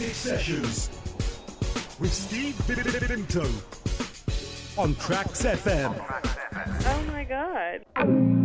Eclectic Sessions with Steve Vinto on Tracks FM. Oh my god.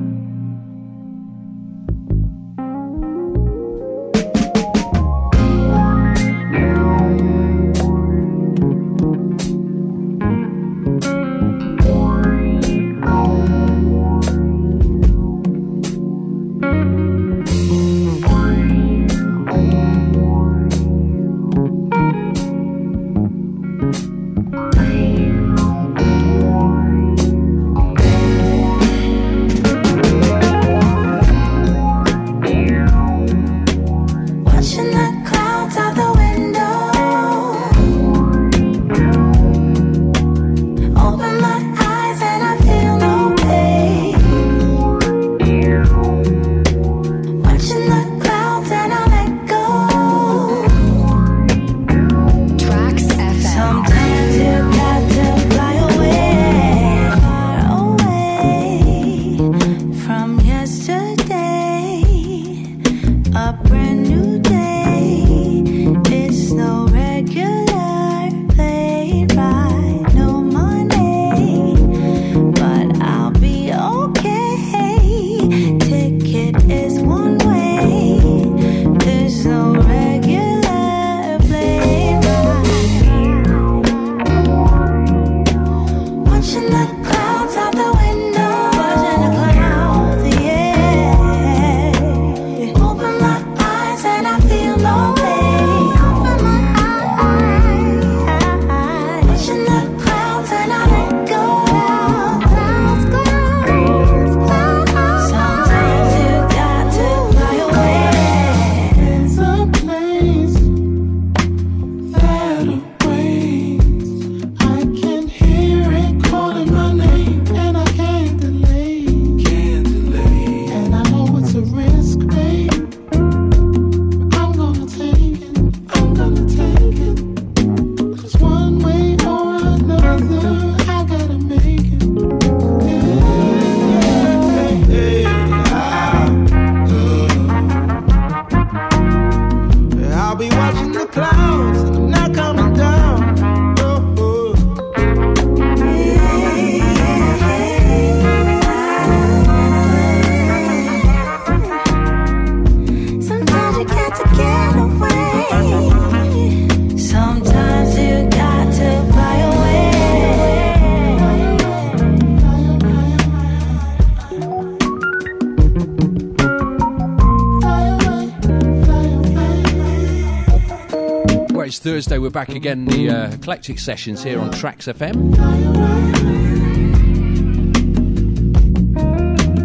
Thursday, we're back again, the uh, eclectic sessions here on Tracks FM.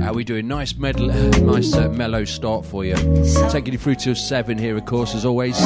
How we doing? Nice, nice uh, mellow start for you. Taking you through to seven here, of course, as always.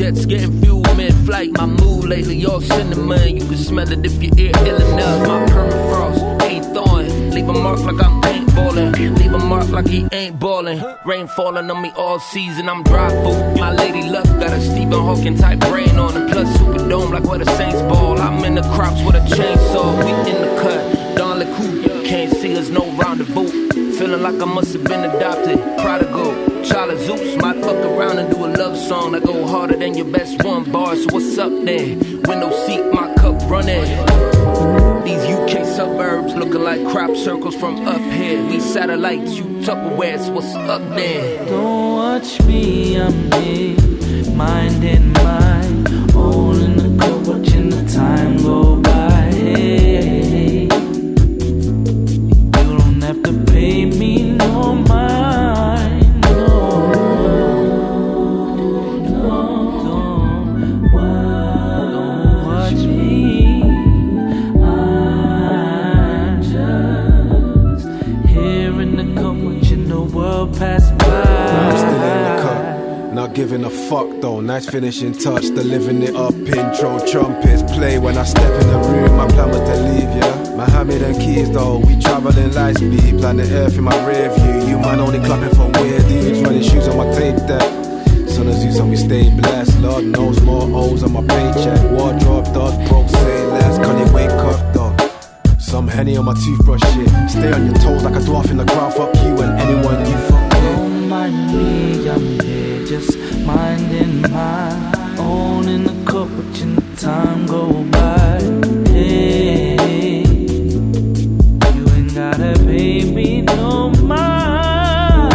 Jets getting fuel mid-flight. My mood lately all cinnamon. You can smell it if your ear ill enough. My permafrost ain't thawing. Leave a mark like I'm paintballing. Leave a mark like he ain't balling. Rain falling on me all season. I'm dry food. My lady luck got a Stephen Hawking type brain on it. Plus Superdome like where the Saints ball. I'm in the crops with a chainsaw. We in the cut. Don LeCoux. Can't see us no rendezvous. Feeling like I must have been adopted. Prodigal. Child of Zeus might fuck around and do a love song that go harder than your best one bar. So what's up there? Window seat, my cup running. These UK suburbs looking like crop circles from up here. We satellites, you Tupperware, so what's up there? Don't watch me, I'm here, mind in mind, giving a fuck though. Nice finishing touch, delivering it up. Intro trumpets play when I step in the room. My plan was to leave, yeah. Mohammed and Keys though, we traveling light speed. Planet Earth in my rear view. You man only clapping for weird dudes. Running shoes on my tape deck. Son of Zeus and we stay blessed. Lord knows more O's on my paycheck. Wardrobe dog broke, say less. Can you wake up dog? Some henny on my toothbrush shit. Stay on your toes like a dwarf in the crowd. Fuck you and anyone you fuck with. Me, I'm here just minding my own in the cup, watching the time go by. Hey, you ain't gotta pay me no mind.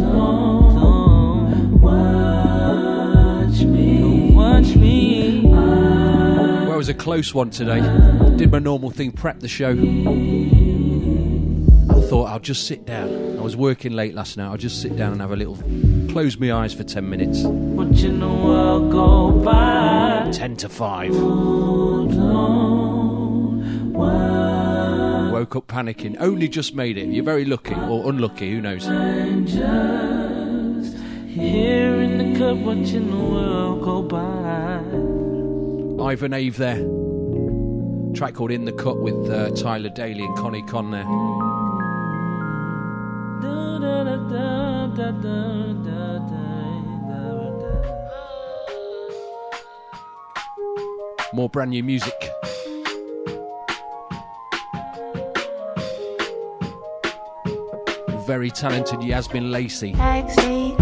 Don't watch me, watch me. Well, it was a close one today. Did my normal thing, prep the show. I thought I'll just sit down. I was working late last night. I'll just sit down and have a little close my eyes for 10 minutes. Watching the world go by. 10 to 5. Don't Woke up panicking. Only just made it. You're very lucky or unlucky, who knows? just here in the cup, watching the world go by. Ivan Ave there. Track called In the Cut with uh, Tyler Daly and Connie Con there. More brand new music. Very talented Yazmin Lacey. Taxi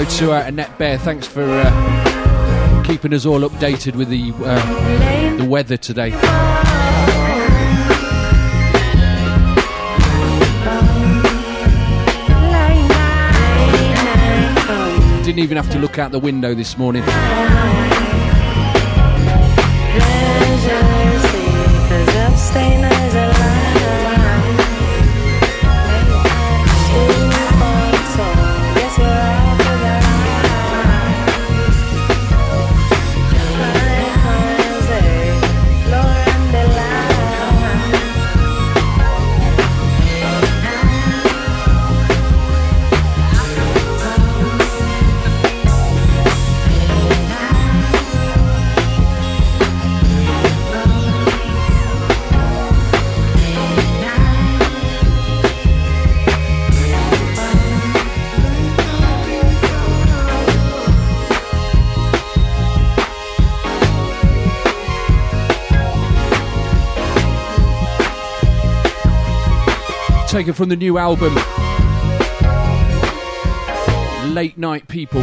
Hello to uh, Annette Bear. Thanks for uh, keeping us all updated with the uh, the weather today. Didn't even have to look out the window this morning. taken from the new album, Late Night People.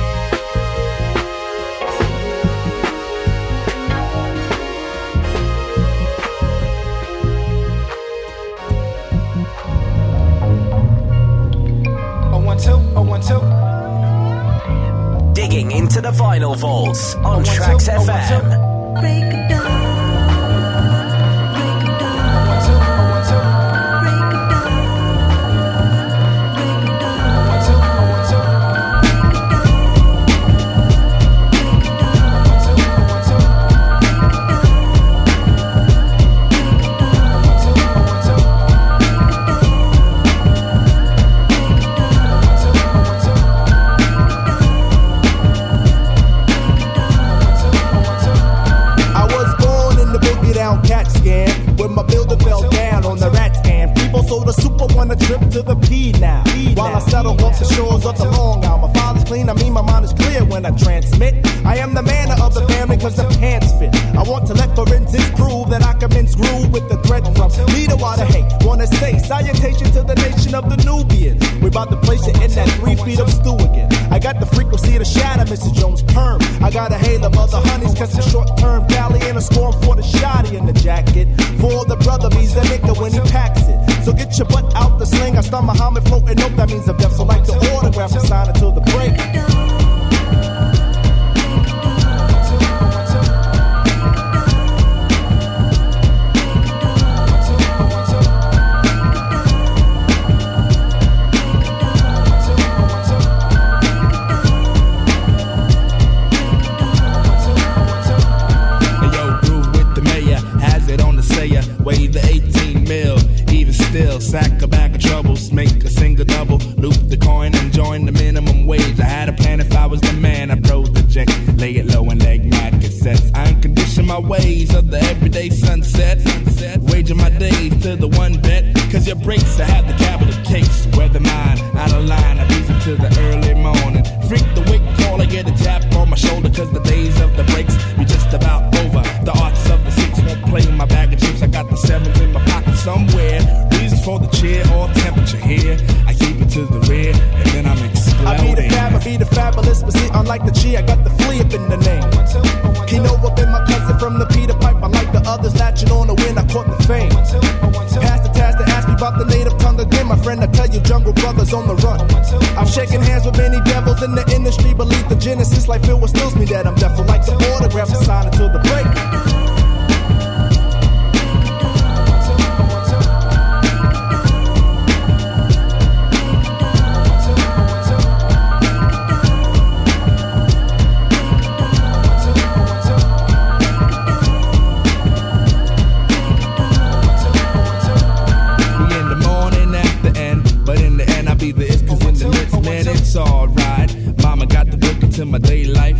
into my day life.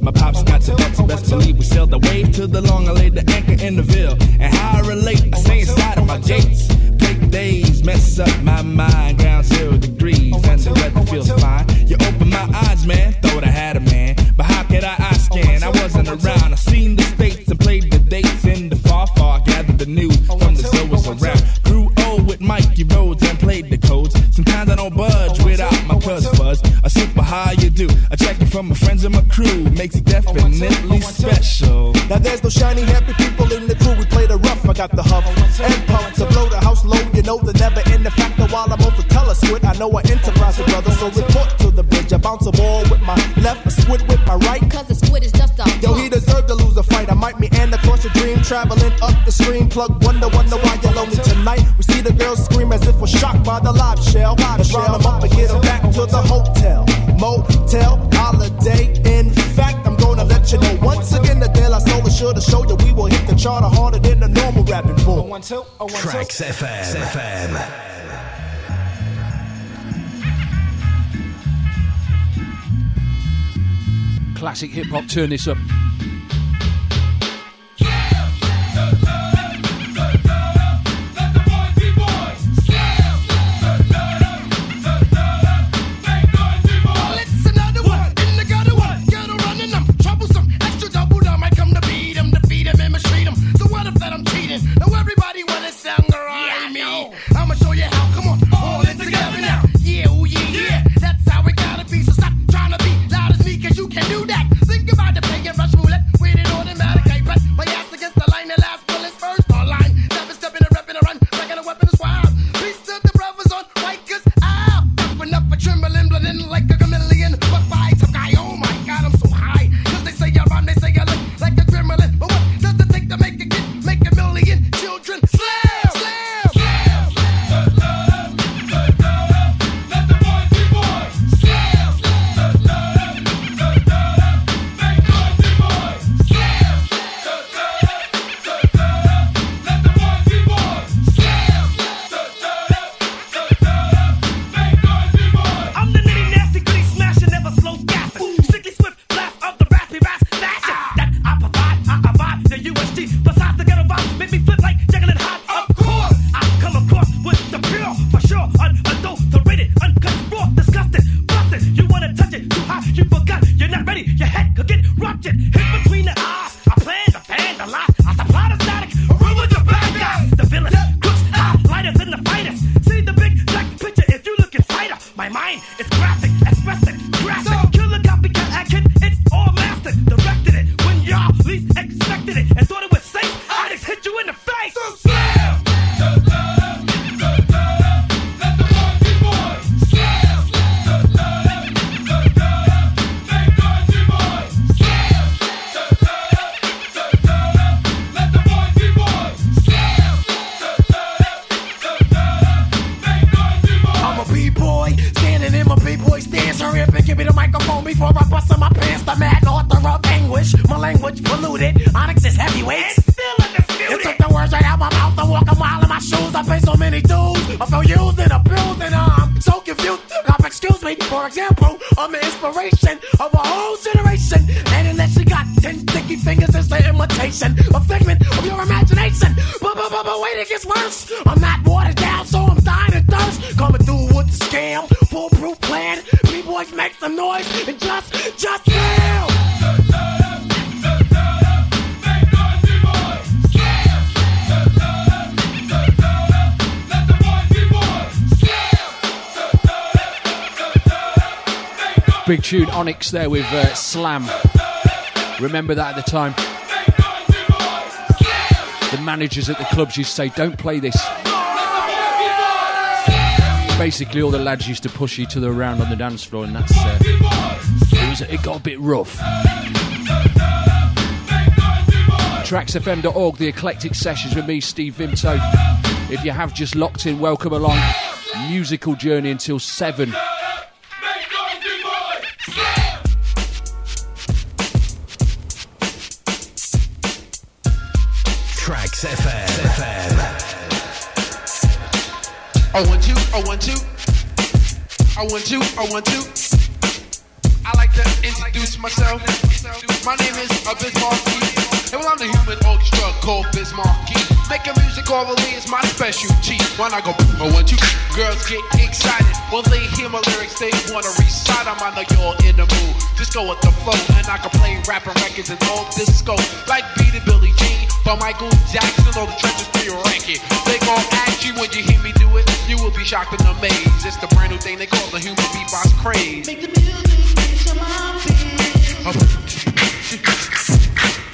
My pops got to ducks, best believe we sailed the wave to the long. I laid the anchor in the veil. And how I relate, I stay inside of my gates. Break days, mess up my mind. Shiny happy people in the crew. We play the rough. I got the huff and puff to blow the house low. You know the never end. The fact that while I'm tell a squid, I know I enterprise it, brother. So report to the bridge. I bounce a ball with my left, a squid with my right. Cause the squid is just a Yo, he deserved to lose a fight. I might meander across your dream, traveling up the stream. Plug wonder, wonder why you're lonely tonight. We see the girls scream as if we're shocked by the live Tracks FM. FM. Classic hip hop, turn this up. So many dues. I feel used and abused and I'm so confused. Now, excuse me, for example, I'm the inspiration of a whole generation. And unless you got ten sticky fingers, it's the imitation, a figment of your imagination. But, but, but, but wait, it gets worse. I'm not watered down, so I'm dying of thirst. Coming through with the scam, foolproof plan. B-boys make some noise and just, just yell. Big tune Onyx there with uh, Slam. Remember that at the time. The managers at the clubs used to say, don't play this. Basically, all the lads used to push each other around on the dance floor, and that's. Uh, it, was, it got a bit rough. TracksFM.org, the eclectic sessions with me, Steve Vimto. If you have just locked in, welcome along. Musical journey until 7. I want to, I want to, I want to, I want to. I like to introduce myself. My name is Biz Markie, and well, I'm the human orchestra called Biz Markie. Making music all the orally is my specialty. When I go, I want to, girls get excited when they hear my lyrics. They wanna recite 'em. I know you're in the mood. Just go with the flow, and I can play rapping records and all disco, like Beat It, Billie By Michael Jackson. All the trenches for your ranking. They gon' ask you when you hear me do it. You will be shocked and amazed. It's the brand new thing they call the human beatbox craze. Make the music, make your mind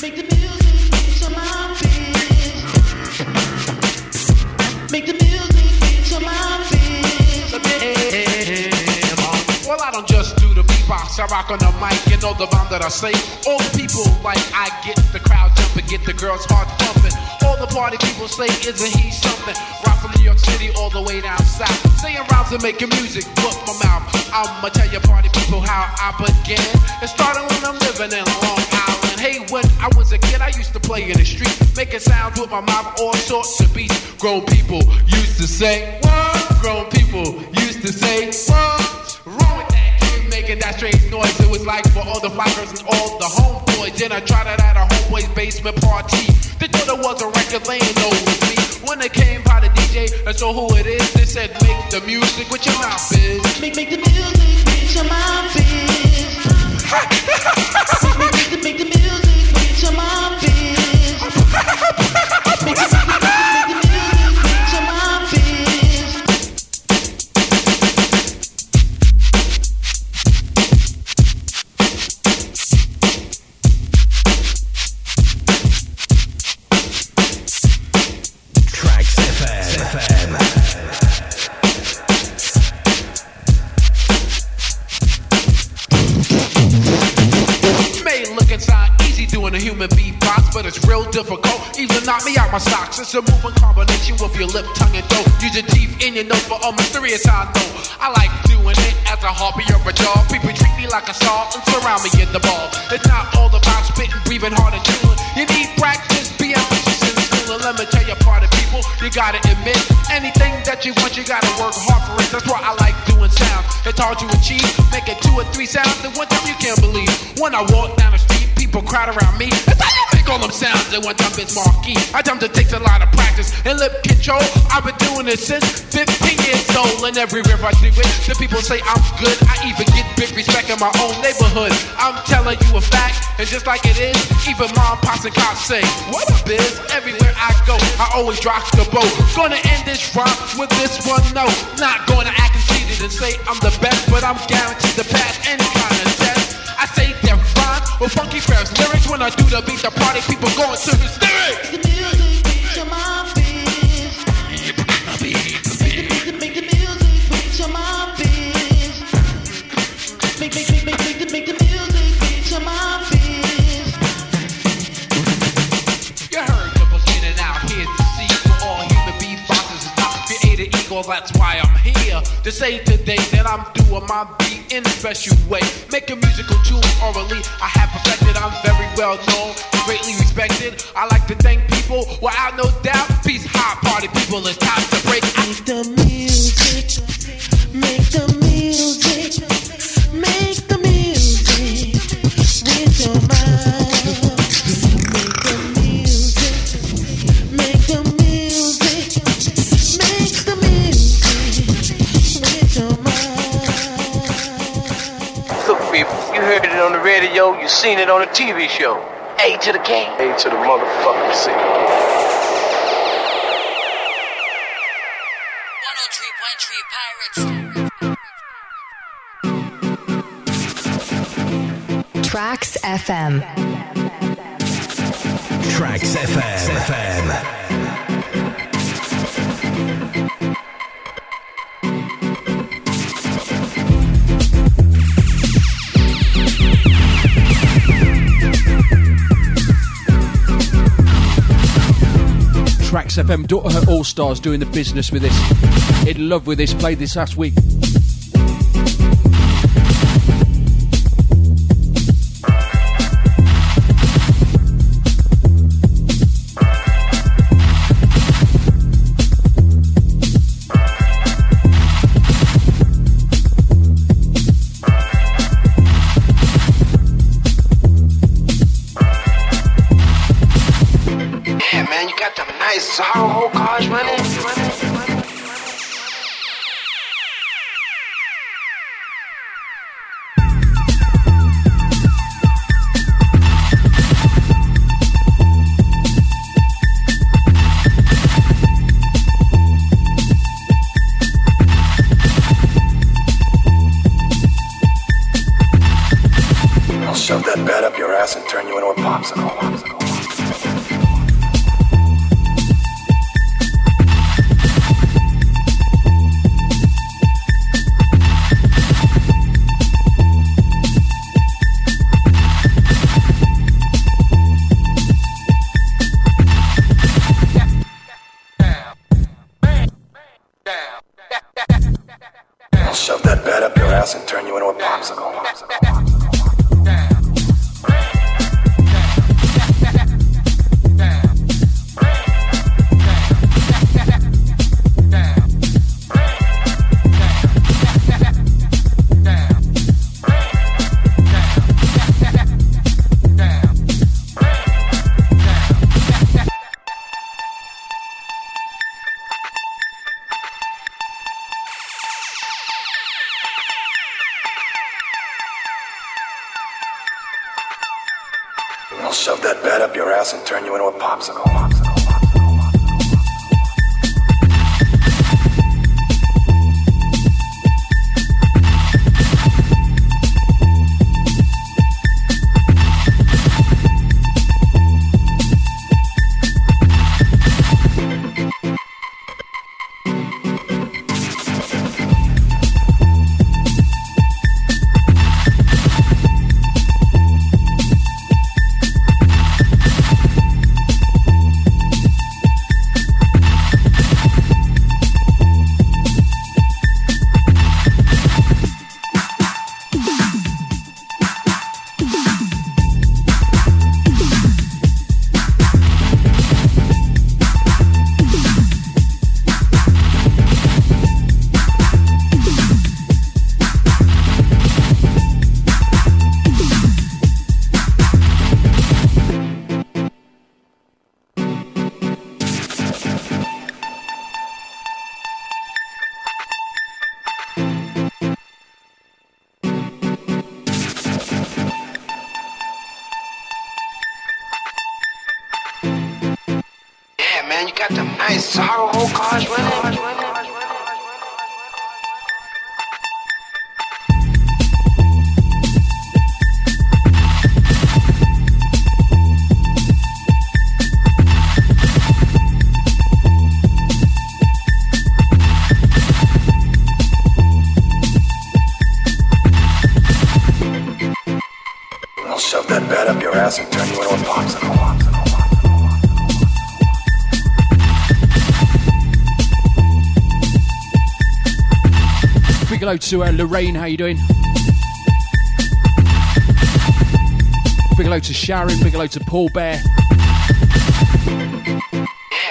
Make the music, make your mind Make the music, make your mind Well, I don't just do the beatbox. I rock on the mic, you know the bomb that I say. All the people like I get the crowd get the girls' heart pumping. All the party people say, isn't he something? Rock from New York City all the way down south. Saying rhymes and making music, book my mouth. I'ma tell you party people how I began. It started when I'm living in Long Island. Hey, when I was a kid, I used to play in the street, making sounds with my mouth, all sorts of beats. Grown people used to say, what? Grown people used to say, what? Wrong with that making that strange noise. It was like for all the girls and all the homeboys. Then I tried it at a homeboy's basement party. They thought it was a record laying over me. When they came by the DJ and saw who it is, they said, make the music with your mouth biz. Make, make the music with your mouth biz. make, make, the, make the music with your mouth difficult. Even knock me out my socks. It's a moving combination with your lip, tongue, and throat. Use your teeth in your nose for a mysterious I know. I like doing it as a hobby or a job. People treat me like a star and surround me in the ball. It's not all about spitting, breathing hard and chewing. You need practice, be ambitious and let me tell you, party people, you gotta admit anything that you want, you gotta work hard for it. That's why I like doing sound. It's hard to achieve, making two or three sounds, and one time you can't believe. When I walk down the street, people crowd around me. That's how all them sounds. And one time it's marquee. I time to takes a lot of practice and lip control. I've been doing this since 15 years old. And everywhere I do it, the people say I'm good. I even get big respect in my own neighborhood. I'm telling you a fact, and just like it is, even mom, pops, and cops say, What up, biz? Everywhere I go, I always rock the boat. Gonna end this rhyme with this one note. Not gonna act conceited and say I'm the best, but I'm guaranteed to pass any kind of with funky crabs lyrics when I do the beat the party people going to hysterics. Make the music beats your mind Make the music beat your mind Make, make, make, make, make, the, make the music beat your mind You heard the beginning out here to see for all human beatboxers is not created equal. That's why I'm to say today that I'm doing my beat in a special way. Making musical tune orally, I have perfected. I'm very well known, greatly respected. I like to thank people without no doubt. Peace, high party people. It's time to break. Make the music, make the music, heard it on the radio, you seen it on a TV show. A to the K. A to the motherfucking C. Tracks FM. Tracks FM. Tracks FM, daughter her All Stars doing the business with this. In love with this, played this last week. And turn you into a popsicle. Hello to uh, Lorraine, how you doing? Big hello to Sharon, big hello to Paul Bear, Yeah,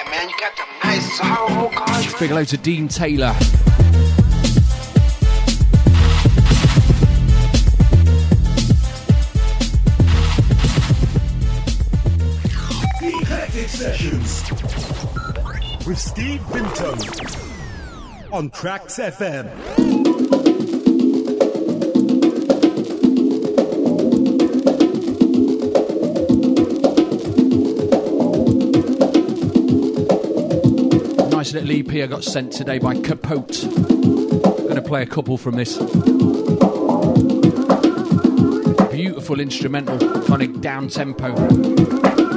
man, you got them nice sorrow cars running. big hello to Dean Taylor. Eclectic Sessions with Steve Vinto on Tracks FM. Little EP I got sent today by Capote. I'm Gonna play a couple from this. Beautiful instrumental, kind of down tempo.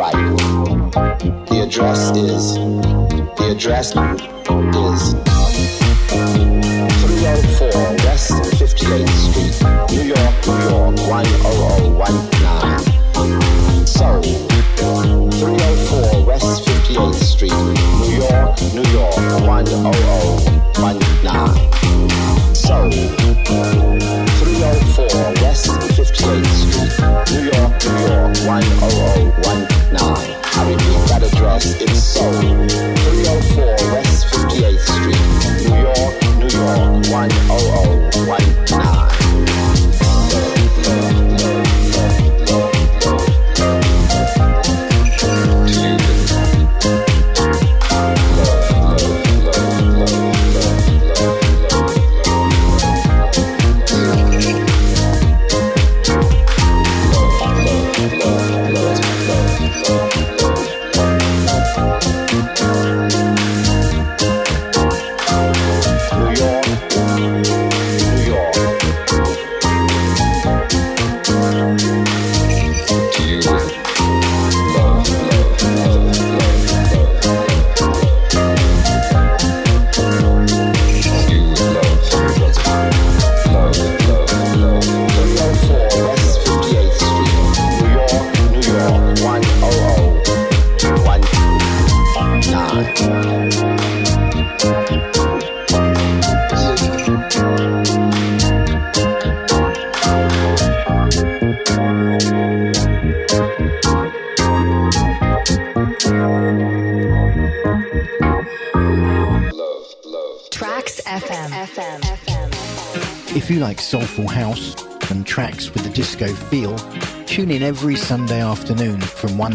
The address is the address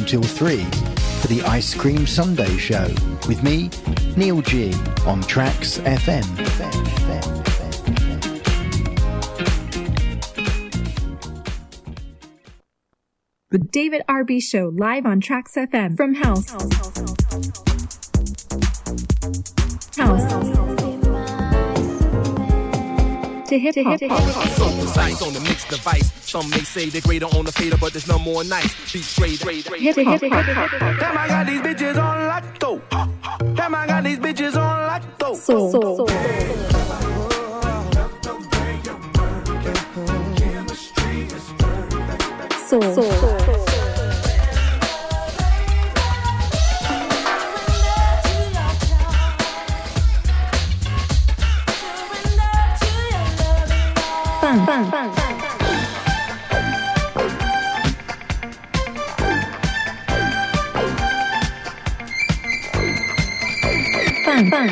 until 3 for the Ice Cream Sunday show with me, Neil G, on Trax FM. The David RB Show live on Trax FM from House. House. To hip hop. Some may say they're greater on the fader, but there's no more nice. Be straight, straight, Hip hop. Damn, I got these bitches on lotto. Damn, I got these bitches on lotto. Soul. Soul. Soul. Fun.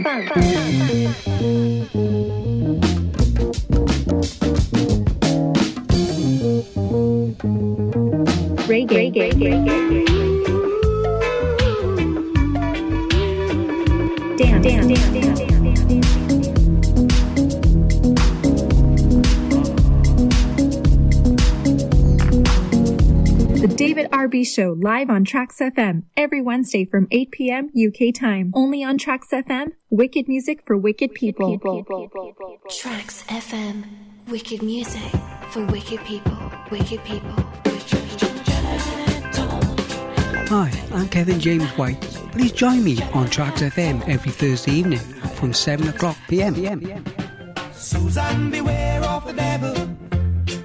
Fun. David Show live on Trax FM every Wednesday from 8 p.m. UK time. Only on Trax FM, wicked music for wicked people. Trax FM. Wicked music for wicked people. Wicked people. Hi, I'm Kevin James White. Please join me on Trax FM every Thursday evening from 7 o'clock pm. Susan, beware of the devil.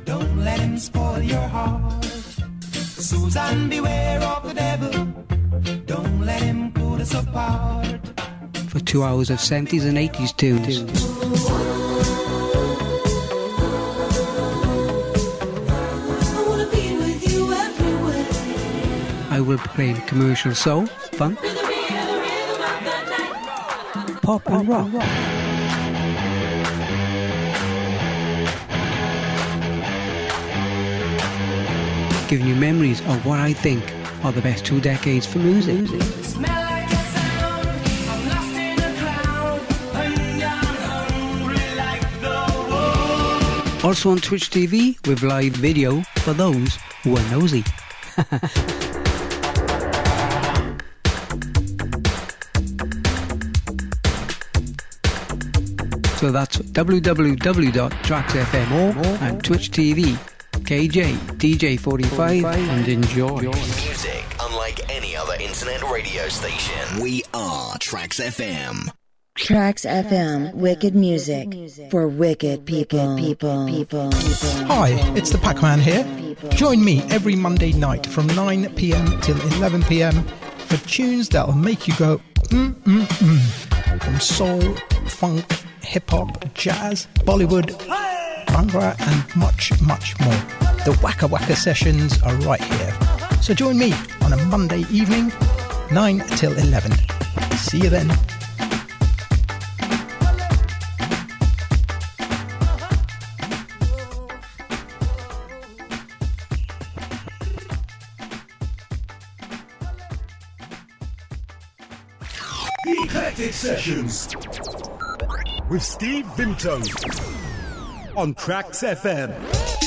Don't let him spoil your heart. Susan, beware of the devil. Don't let him put us apart. For two hours of 70s and 80s tunes. I will be playing commercial soul, funk, pop and rock. Giving you memories of what I think are the best two decades for music. Also on Twitch TV with live video for those who are nosy. so that's www.traxfm and Twitch TV, KJ, DJ45 and enjoy. Music unlike any other internet radio station. We are Trax FM. Trax FM, wicked music for wicked people. People. People. People. Hi, it's the Pac-Man here. Join me every Monday night from 9 p.m. till 11 p.m. for tunes that'll make you go mm mm mm. From soul, funk, hip hop, jazz, Bollywood, Bhangra, and much, much more. The Waka Waka sessions are right here. So join me on a Monday evening, 9 till 11. See you then. The Eclectic Sessions with Steve Vimto on Trax FM.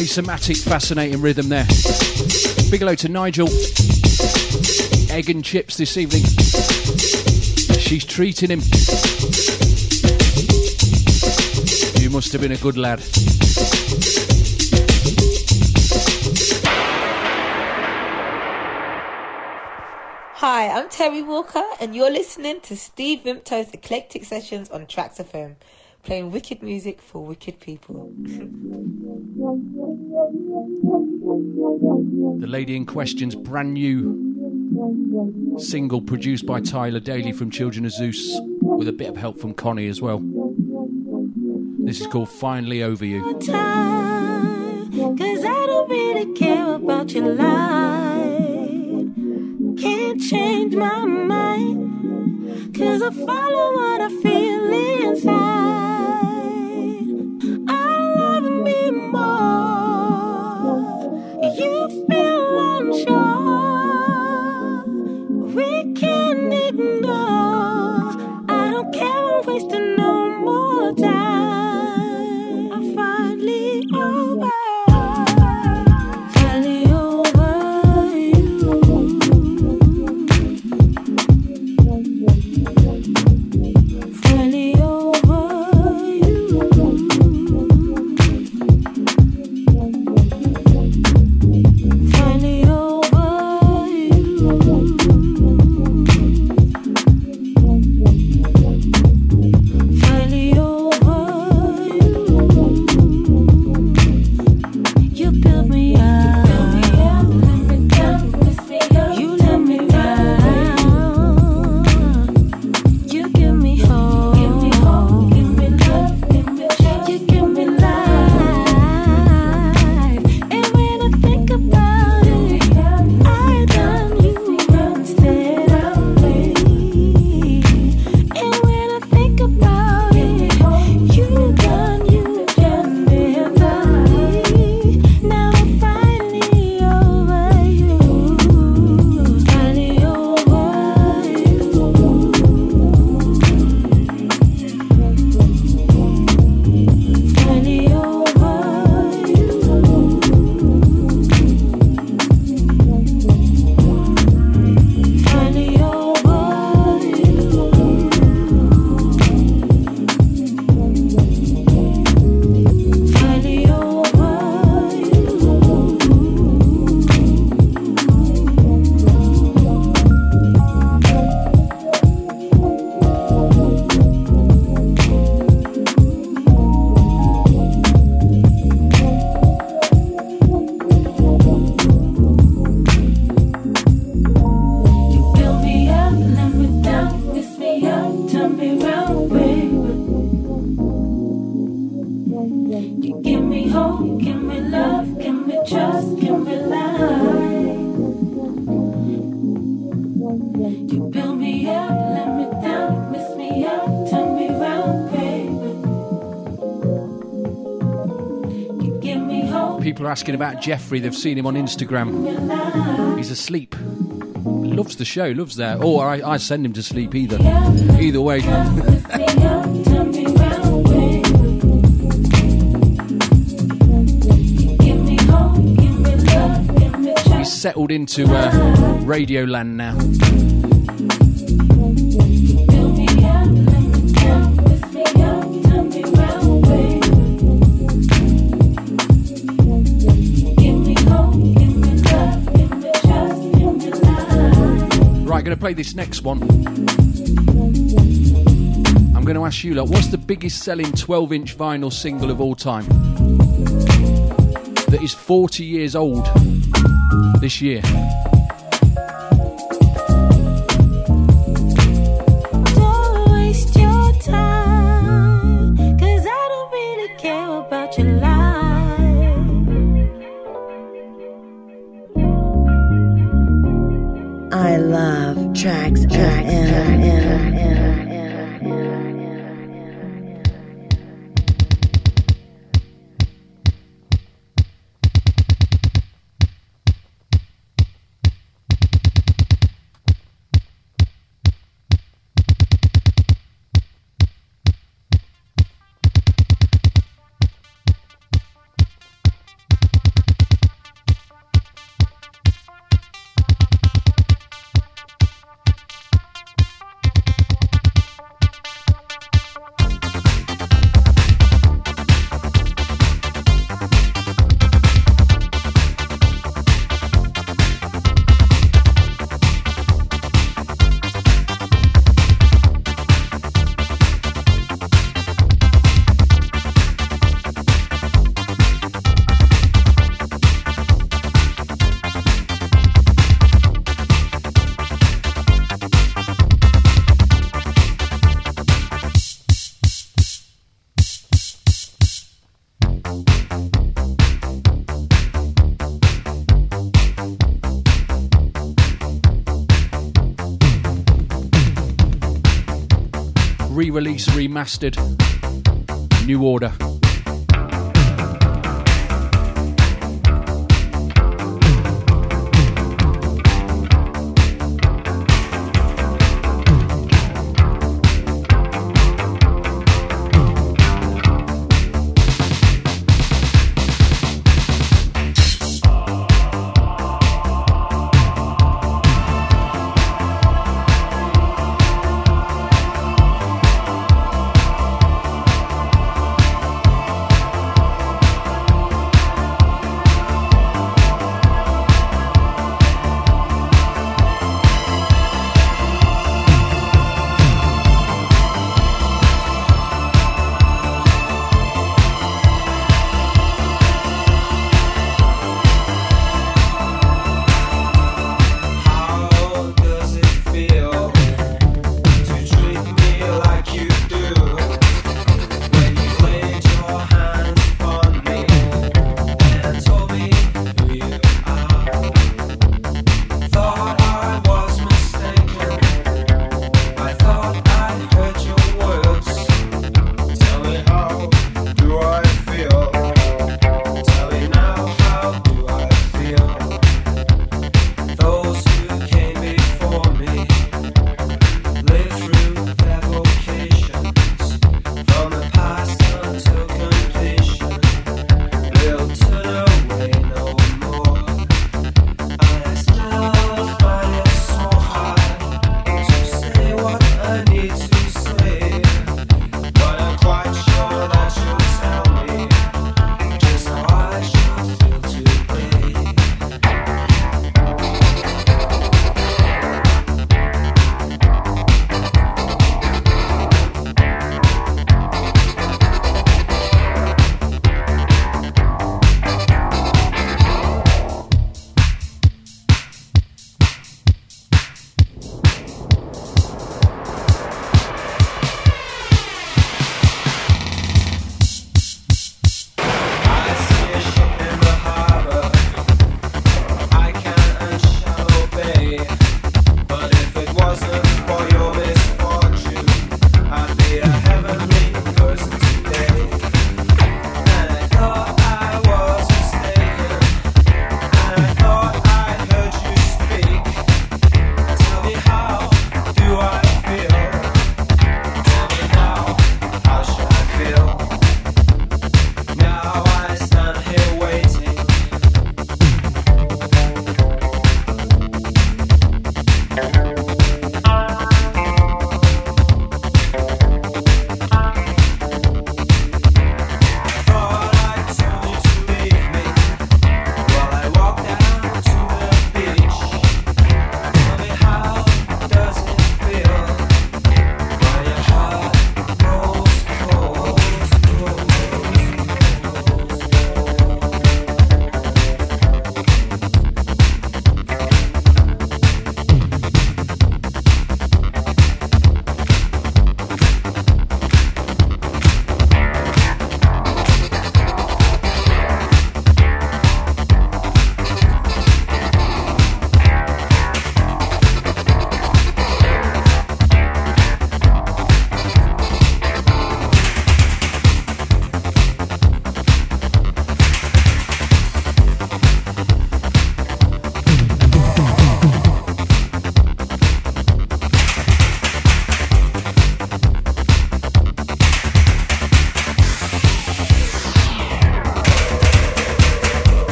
Bass-O-Matic, fascinating rhythm there. Big hello to Nigel. Egg and chips this evening. She's treating him. You must have been a good lad. Hi, I'm Terry Walker, and you're listening to Steve Vimto's Eclectic Sessions on Trax FM, playing wicked music for wicked people. The lady in question's brand new single produced by Tyler Daley from Children of Zeus with a bit of help from Konny as well. This is called Finally Over You. time. Cause I don't really care about your life. Can't change my mind. Cause I follow what I feel inside. More. Asking about Jeffrey. They've seen him on Instagram. He's asleep. Loves the show, loves that. Or I, I send him to sleep either. Either way. He's settled into uh, Radio Land now. Play this next one, I'm going to ask you, lot, what's the biggest selling 12 inch vinyl single of all time? That is 40 years old this year. Release, remastered, new order.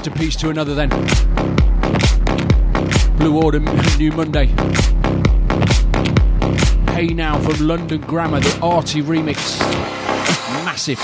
One masterpiece to another then. Blue Order, New Monday. Hey Now from London Grammar, the Arty remix. Massive.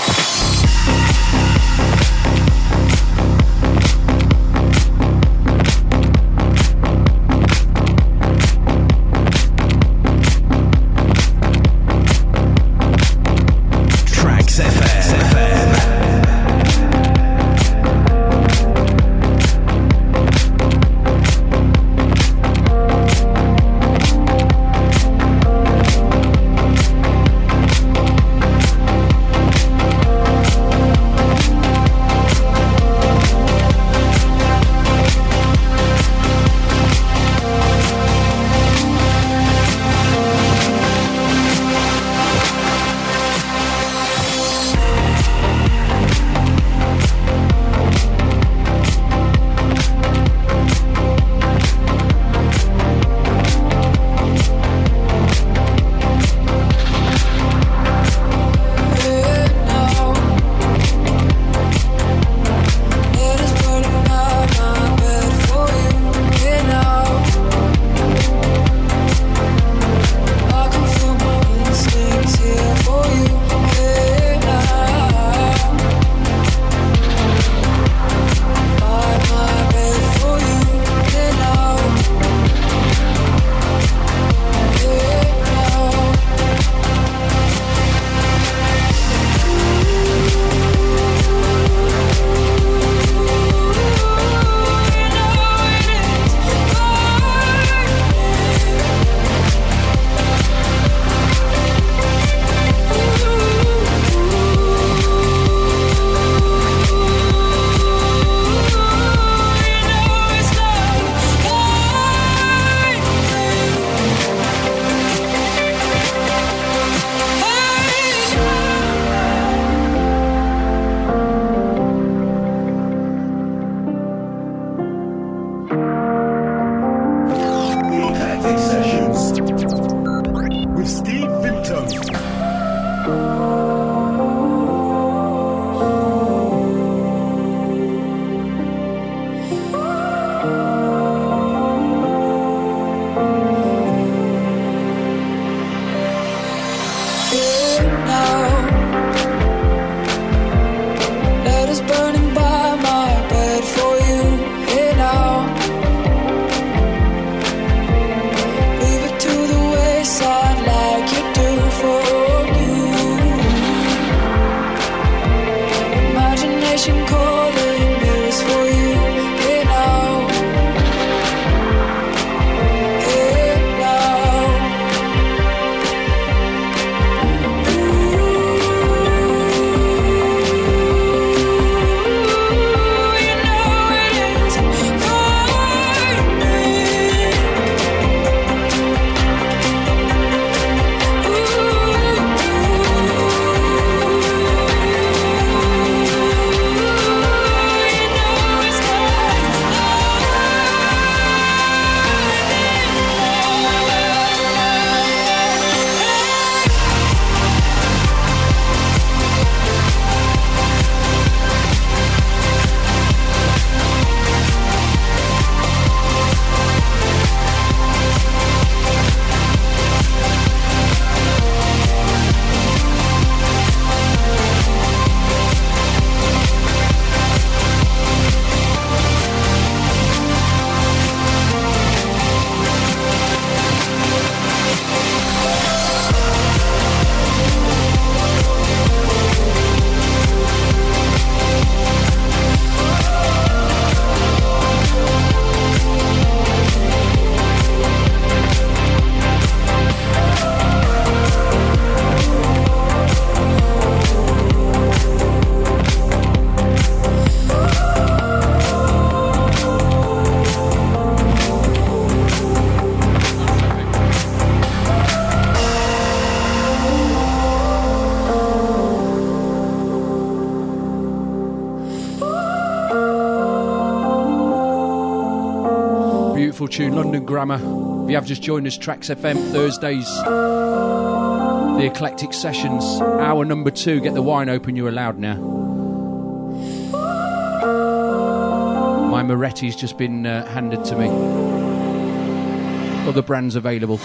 Grammar. If you have just joined us, Trax FM Thursdays. The Eclectic Sessions, hour number two. Get the wine open, you're allowed now. My Moretti's just been uh, handed to me. Other brands available.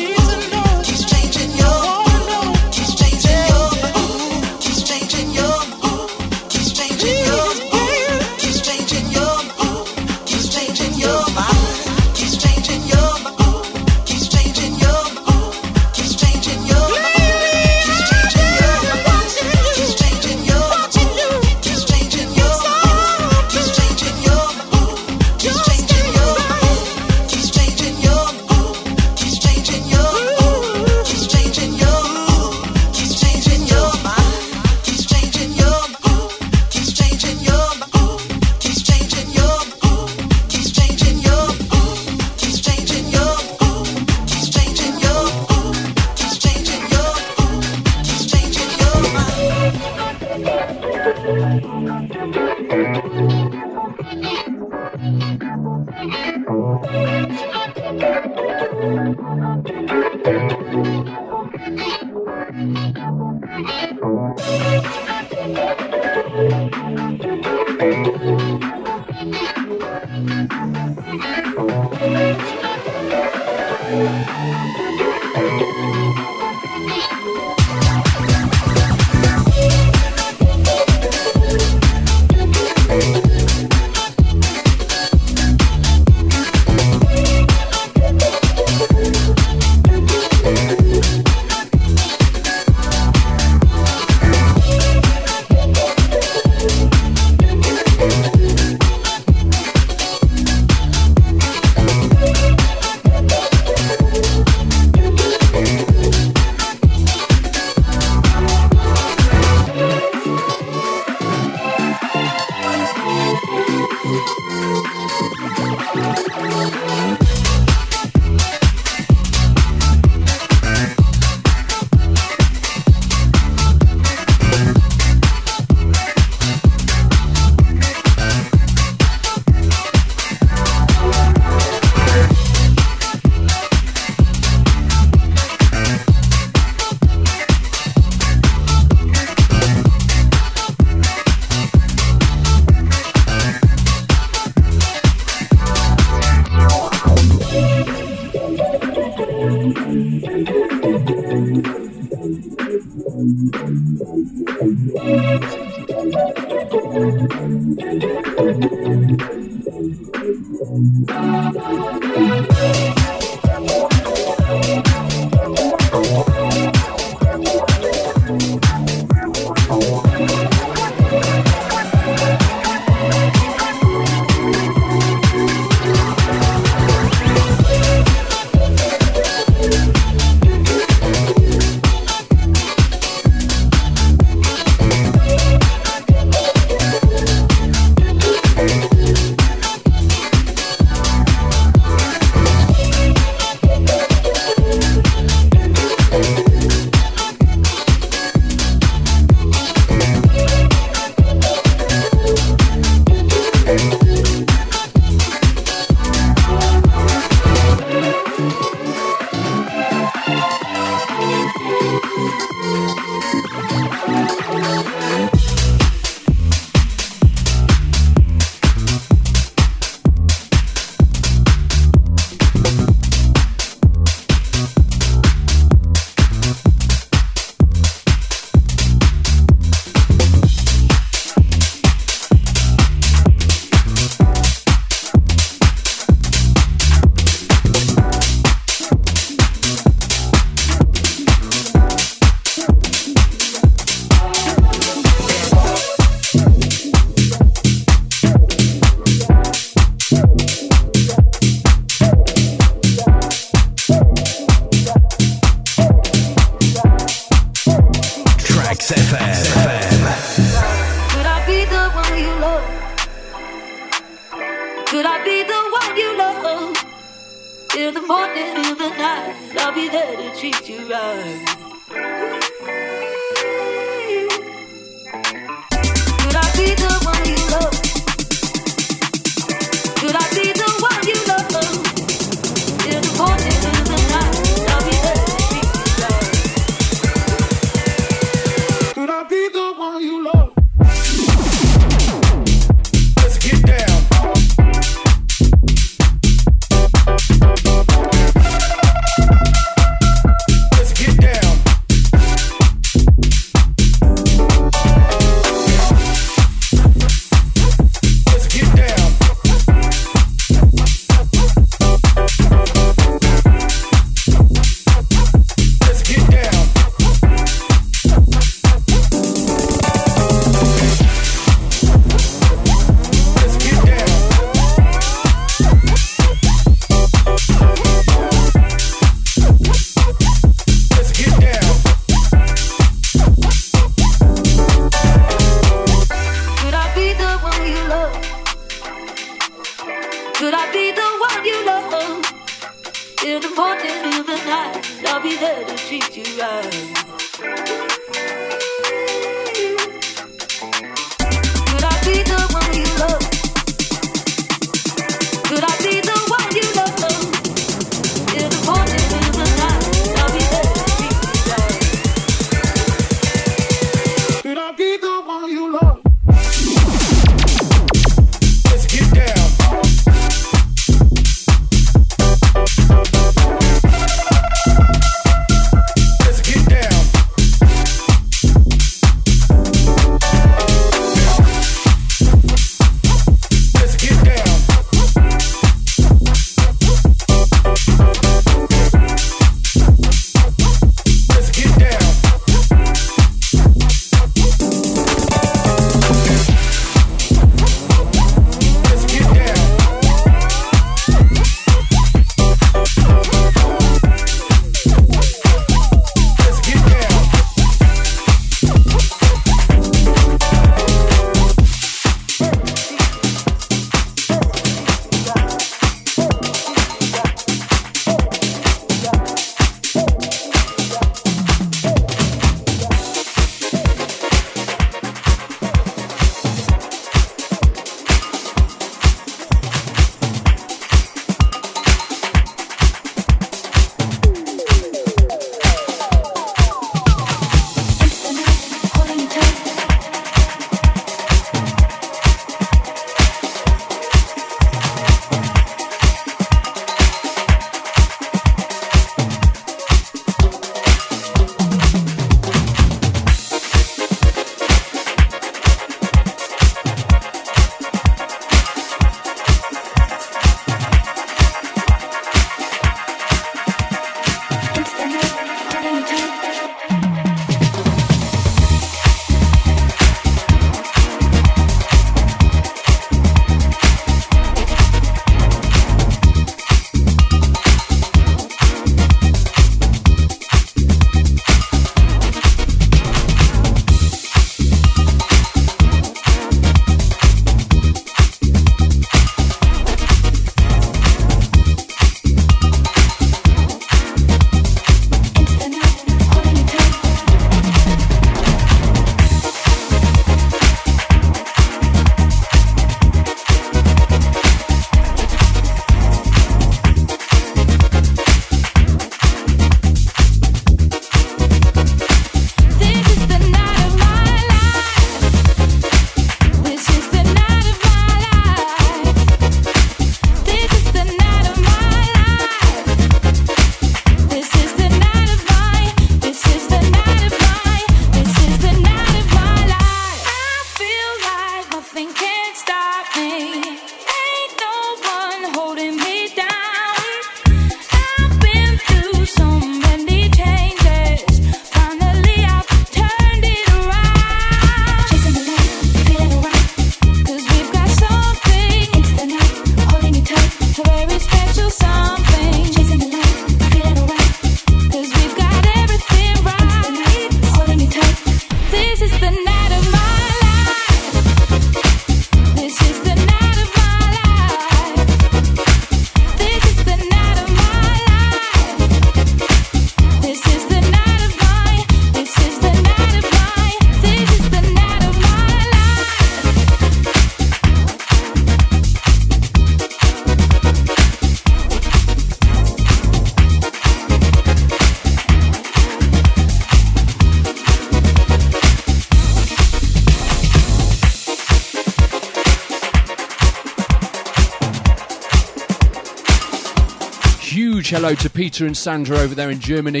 Hello to Peter and Sandra over there in Germany.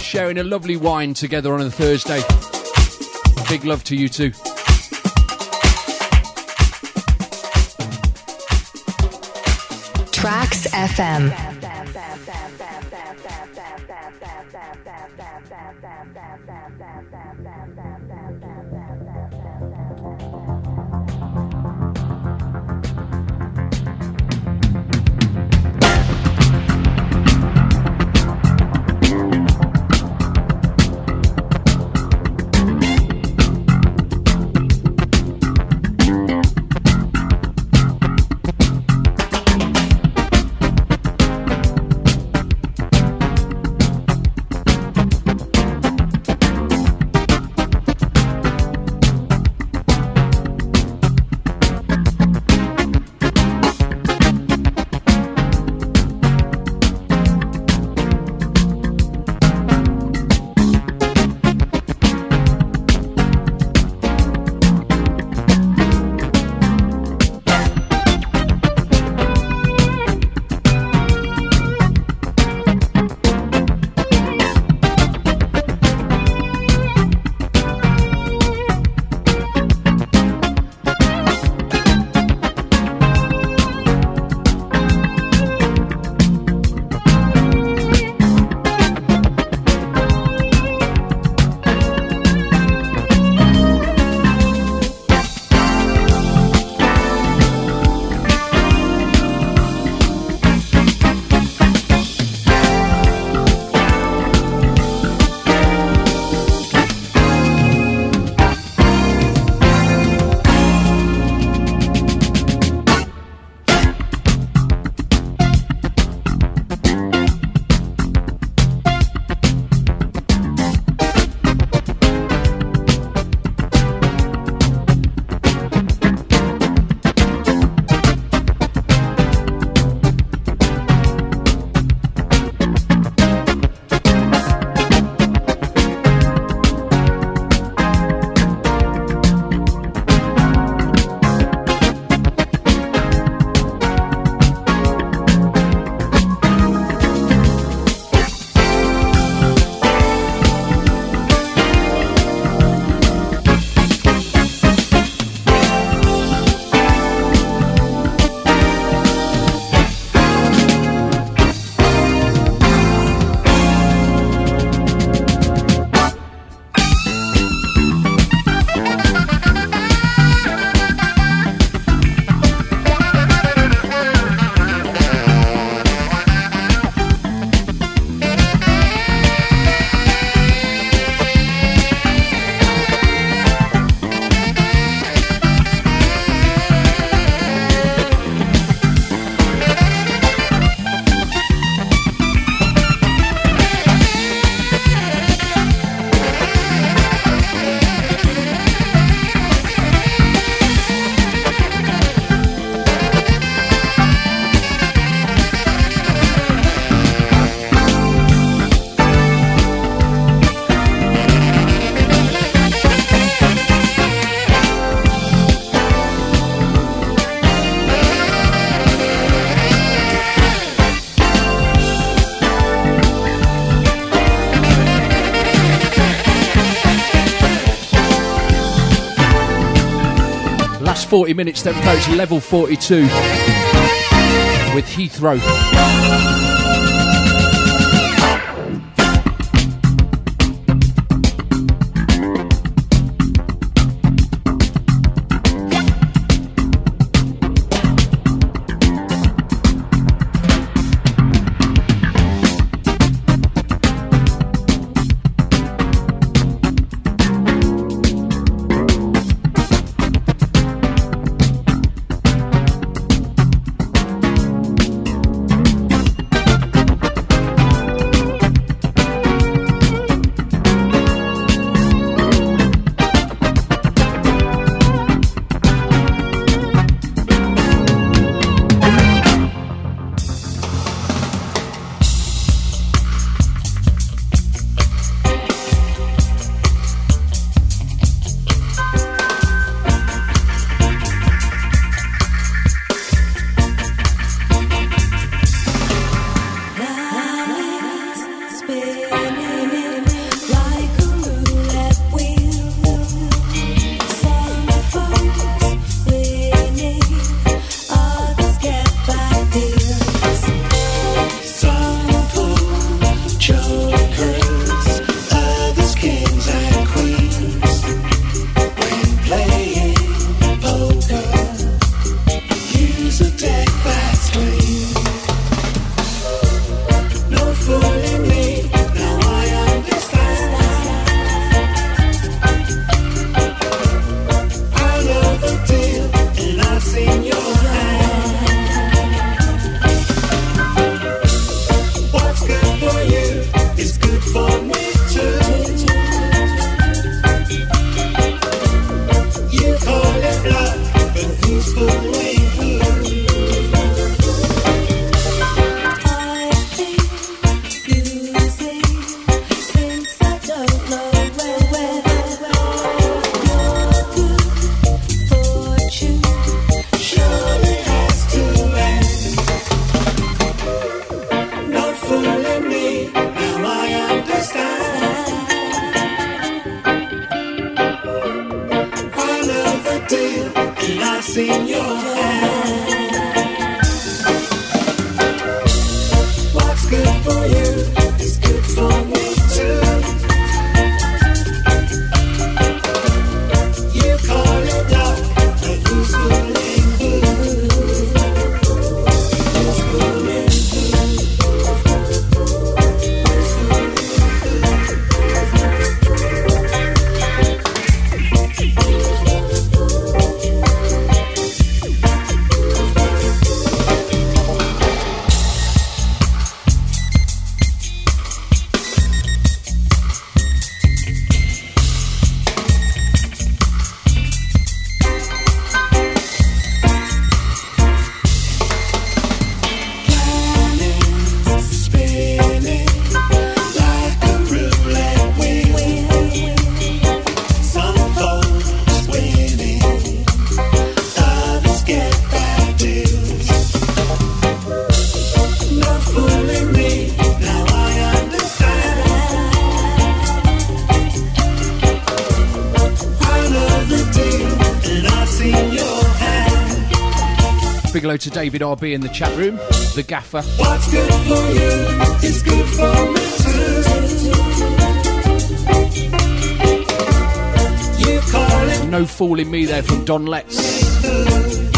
Sharing a lovely wine together on a Thursday. Big love to you too. Trax FM. Last 40 minutes then, folks, level 42 with Heathrow. to David RB in the chat room, the gaffer. What's good for you is good for me. No fooling me there from Don Letts.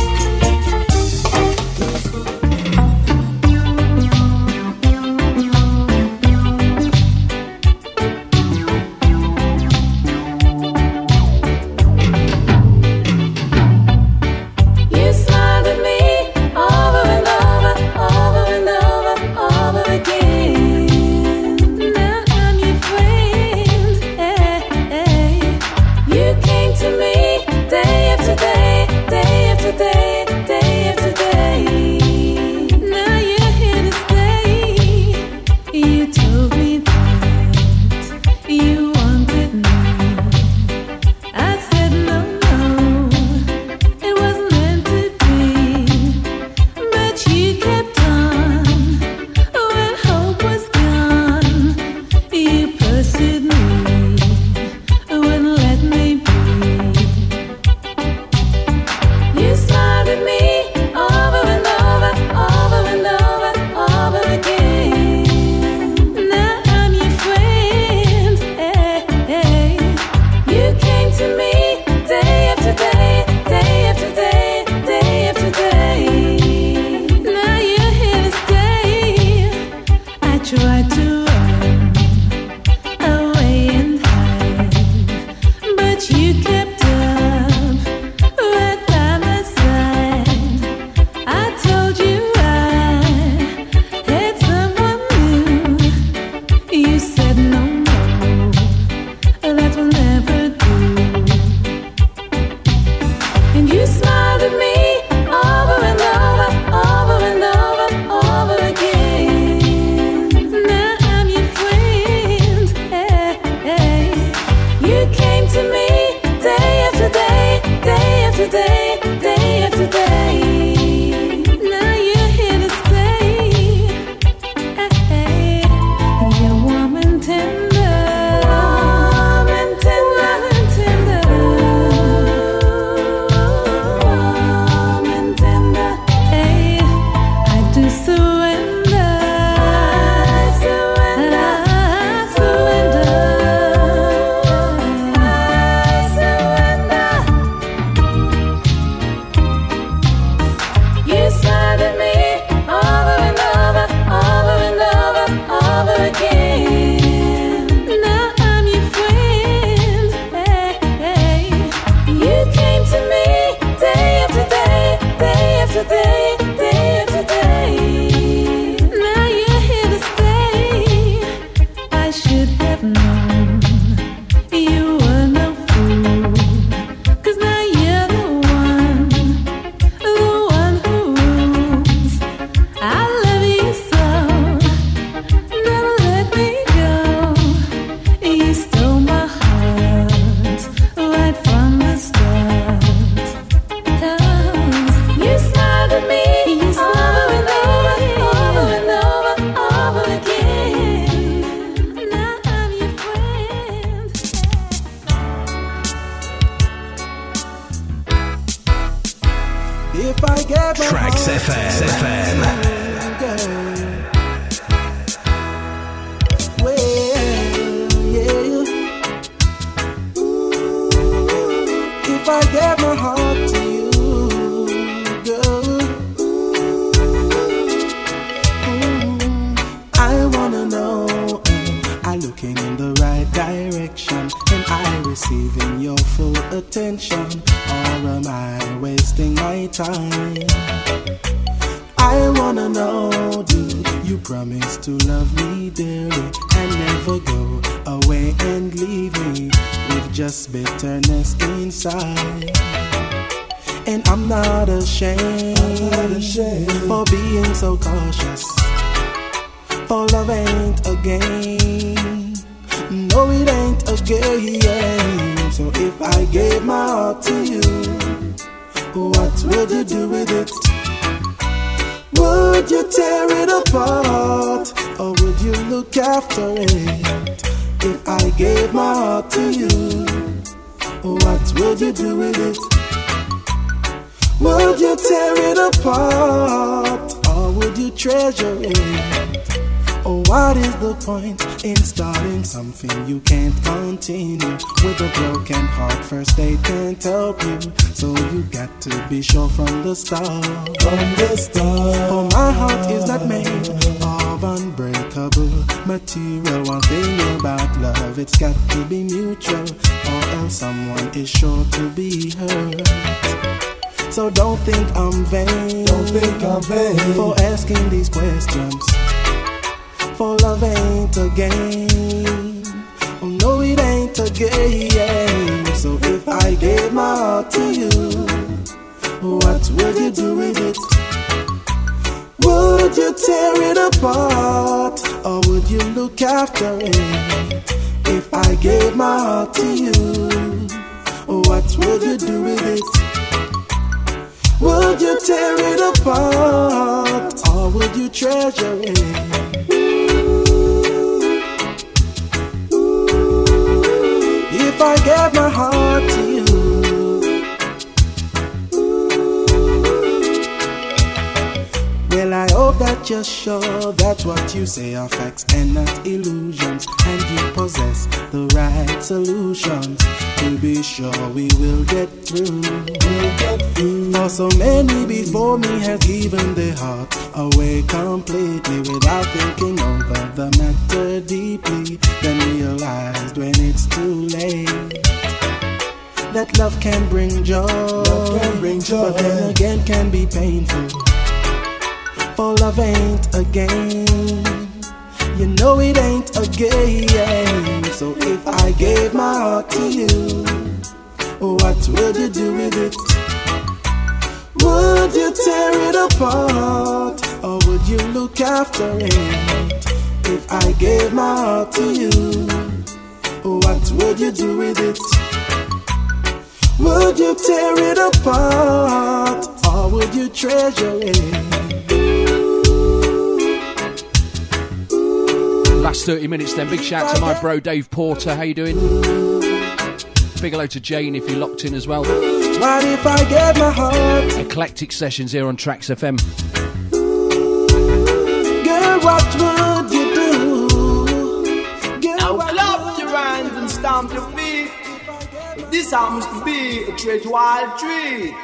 solutions to be sure we will get through. For so many before me have given their heart away completely without thinking over the matter deeply. Then realized when it's too late that love can bring joy, love can bring joy. but then again can be painful. For love ain't a game, you know it ain't a game. So if I gave my heart to you, what would you do with it? Would you tear it apart or would you look after it? If I gave my heart to you, what would you do with it? Would you tear it apart or would you treasure it? last 30 minutes then. Big shout to my bro Dave Porter. How you doing? Big hello to Jane if you're locked in as well. What if I get my heart? Eclectic sessions here on Trax FM. Girl, what would you do? Girl, now clap your hands and stamp your feet. This happens to be a treat wild tree.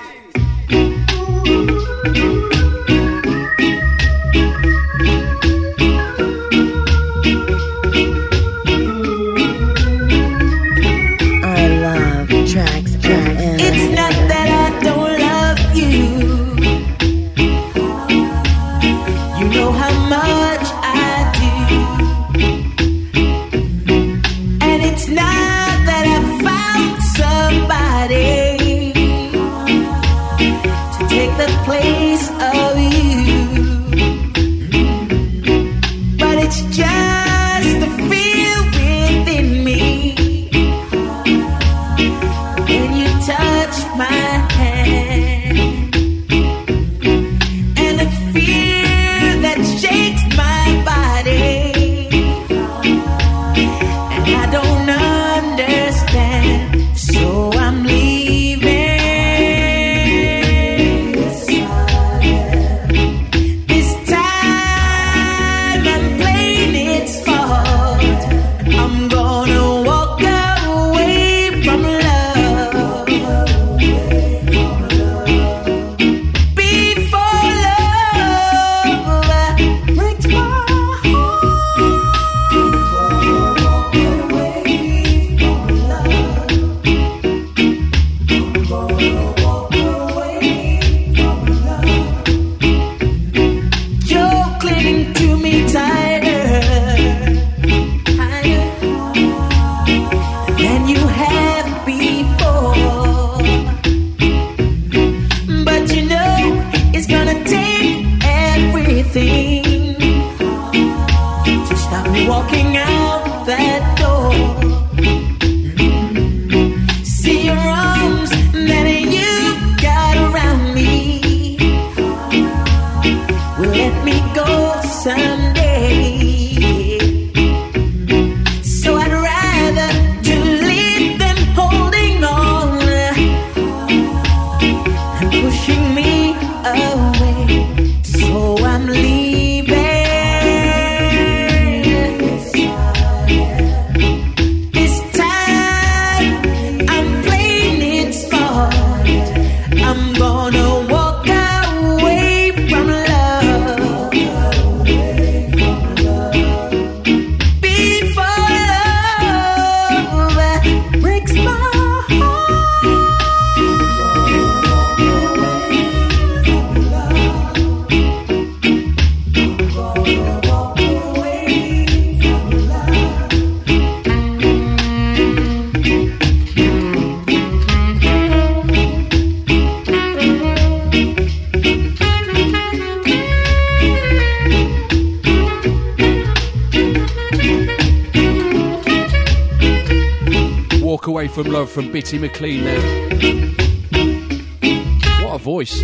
from Bitty McLean there. What a voice.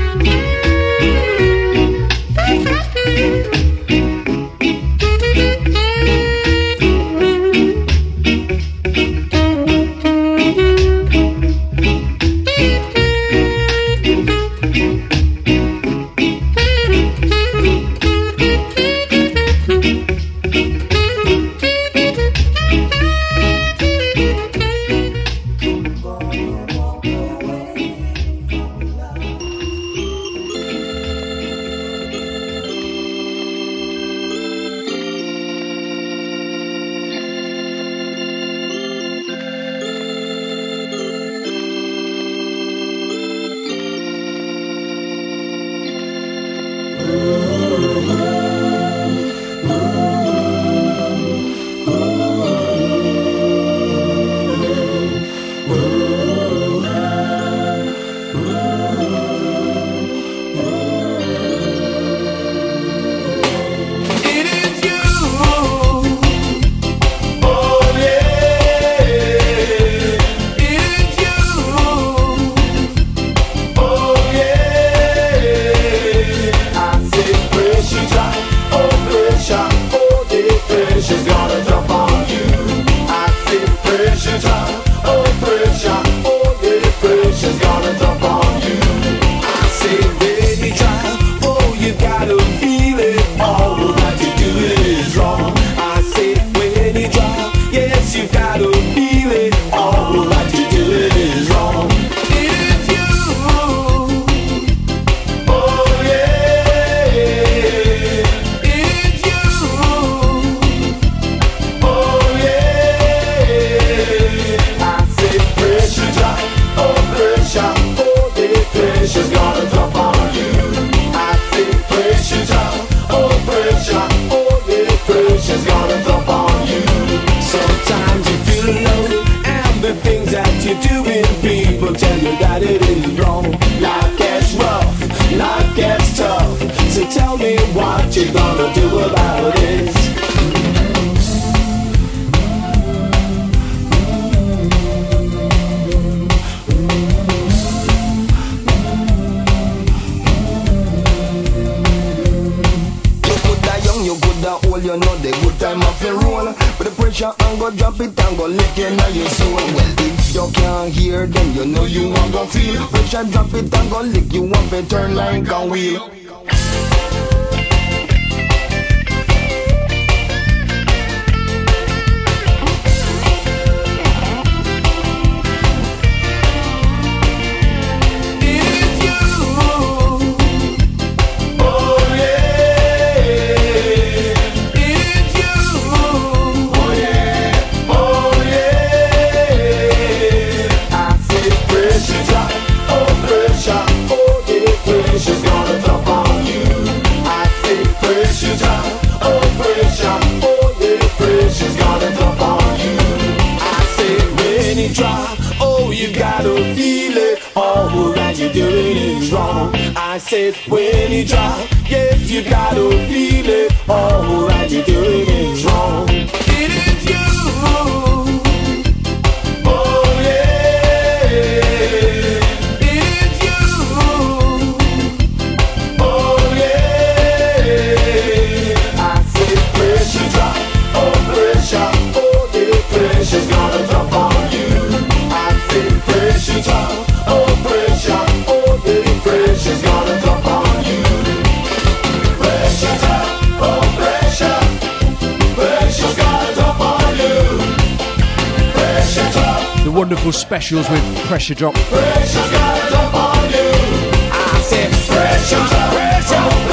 With Pressure Drop. Pressure's gonna drop on you. I said, pressure, pressure.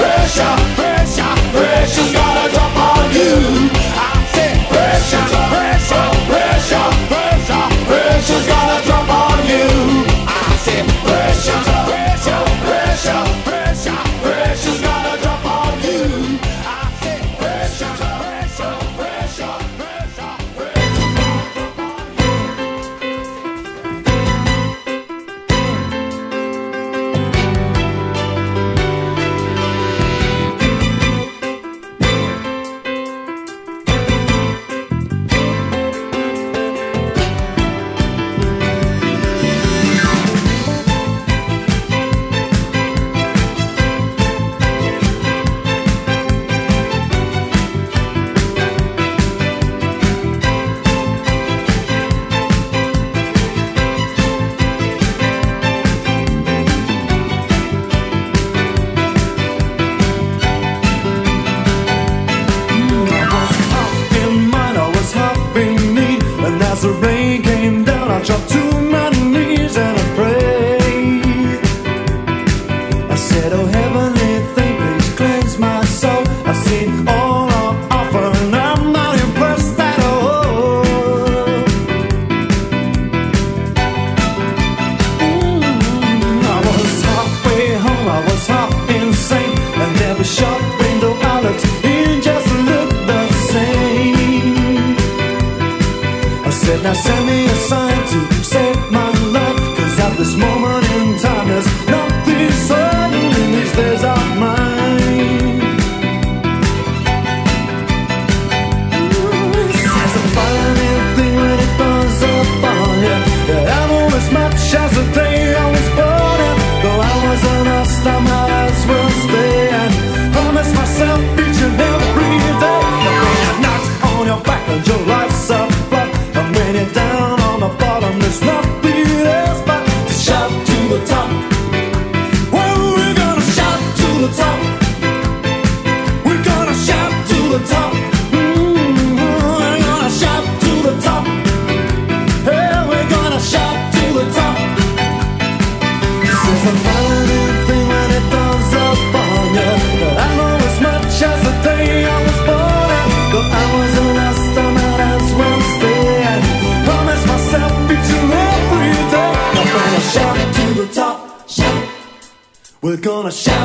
gonna shout.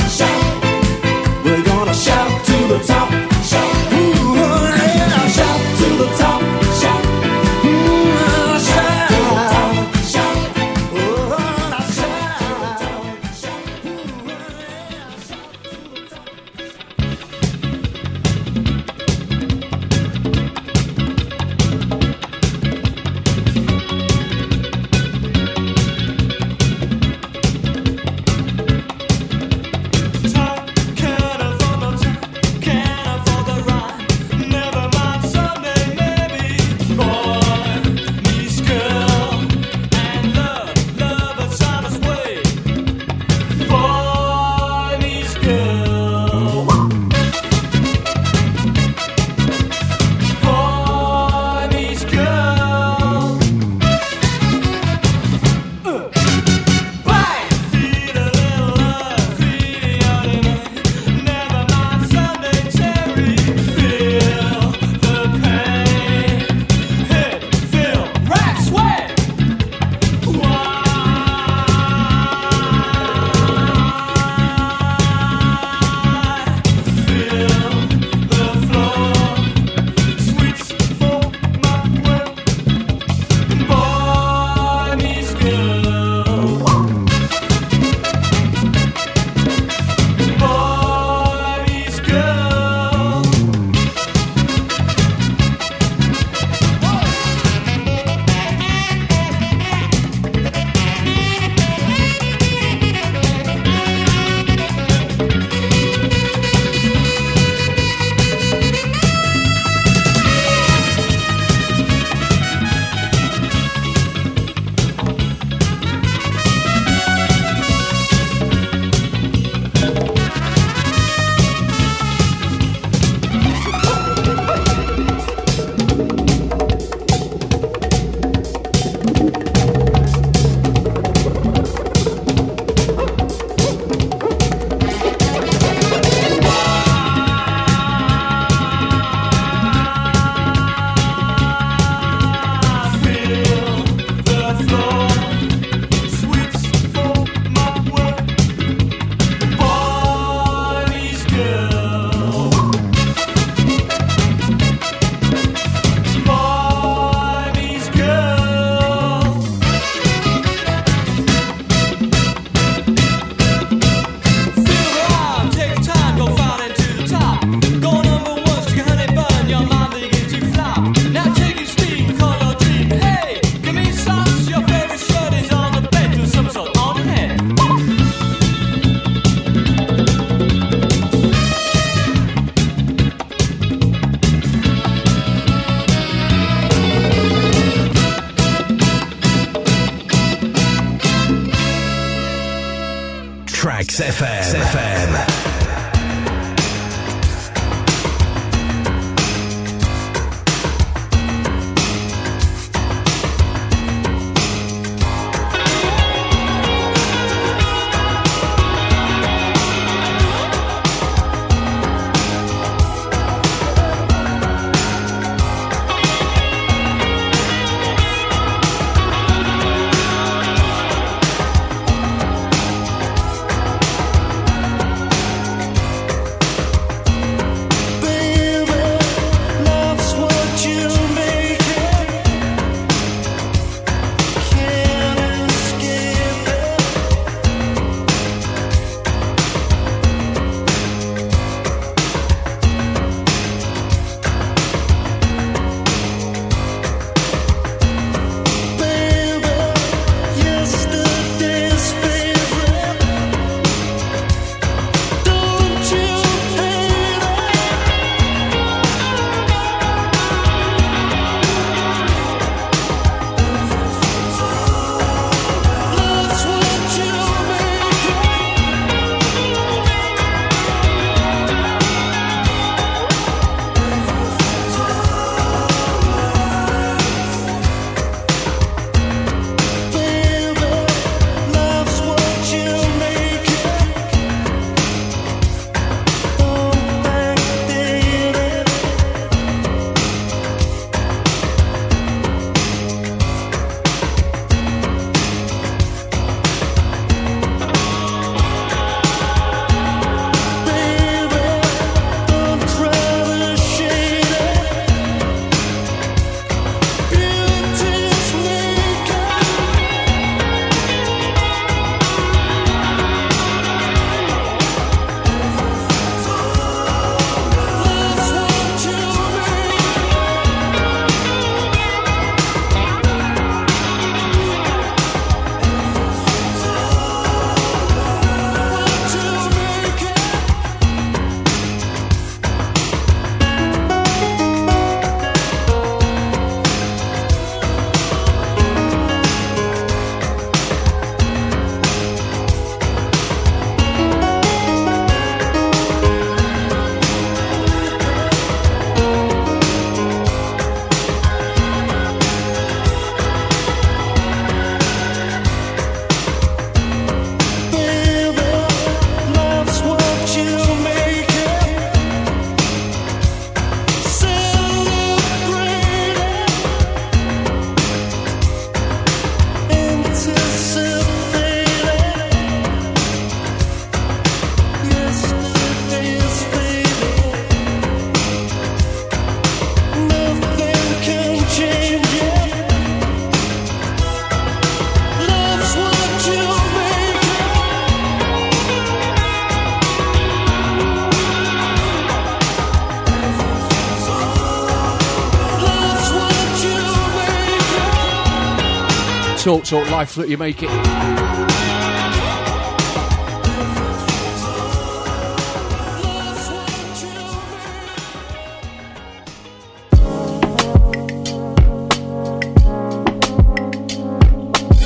short, talk, life that you make it.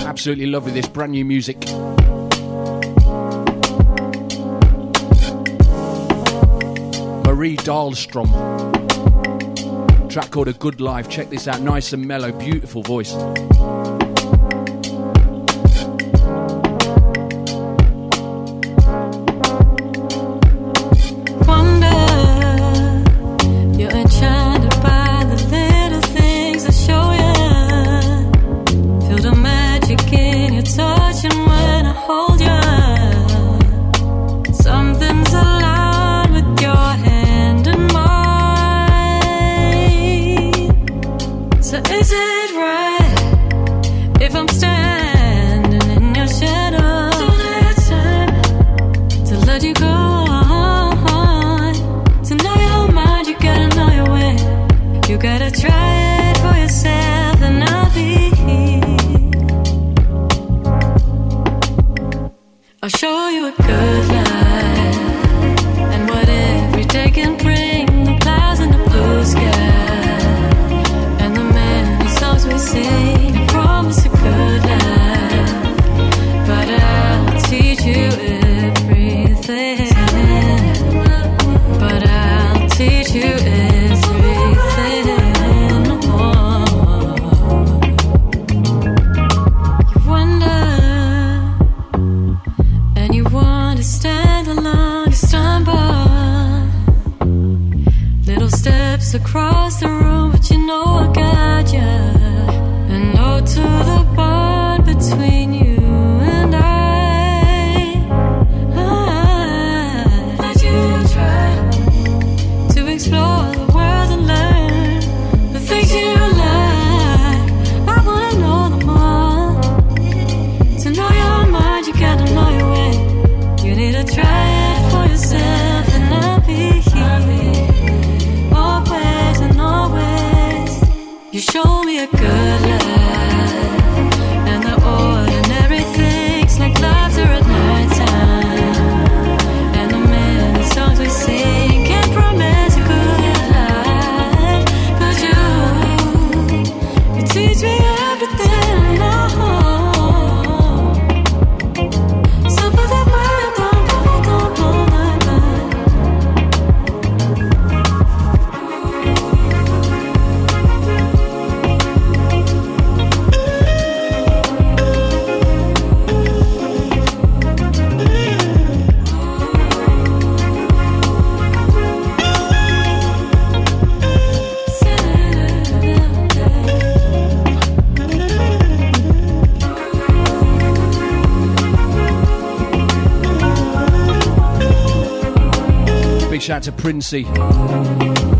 absolutely love with this brand new music. Marie Dahlstrom. Track called a good life. Check this out. Nice and mellow beautiful voice. to Princey.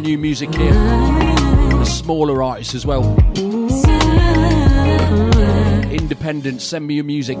the new music here, the smaller artists as well. Independent, send me your music.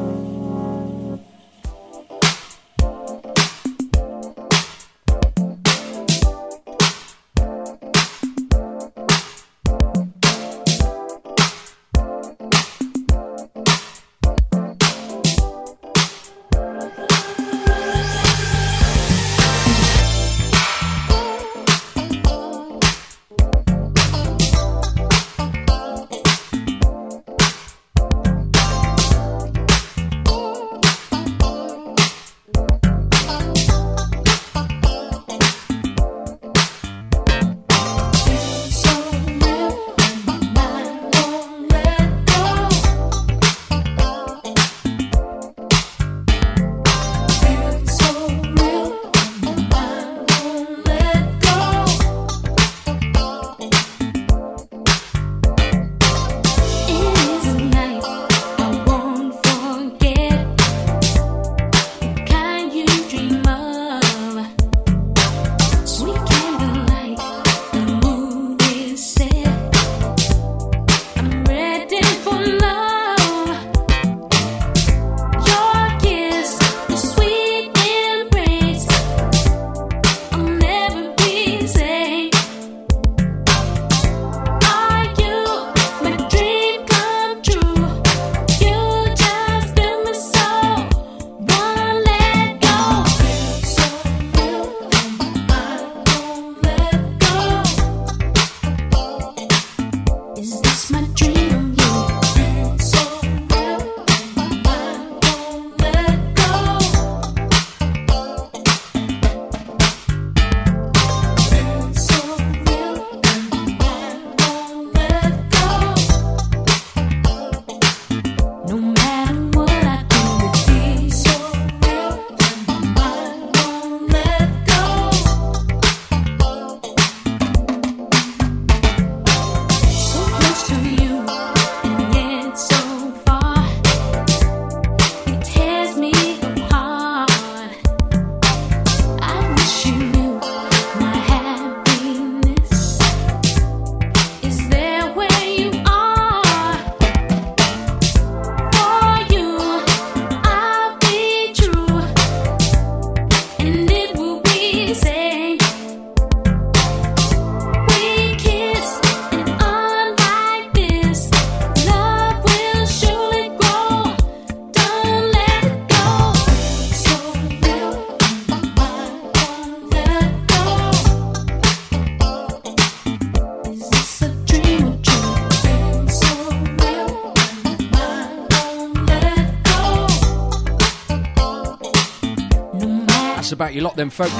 Your lot, then, folks.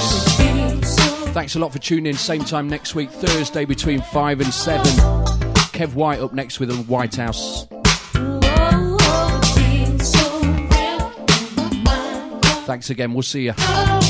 Thanks a lot for tuning in. Same time next week, Thursday between 5 and 7. Kev White up next with the White House. Thanks again. We'll see you.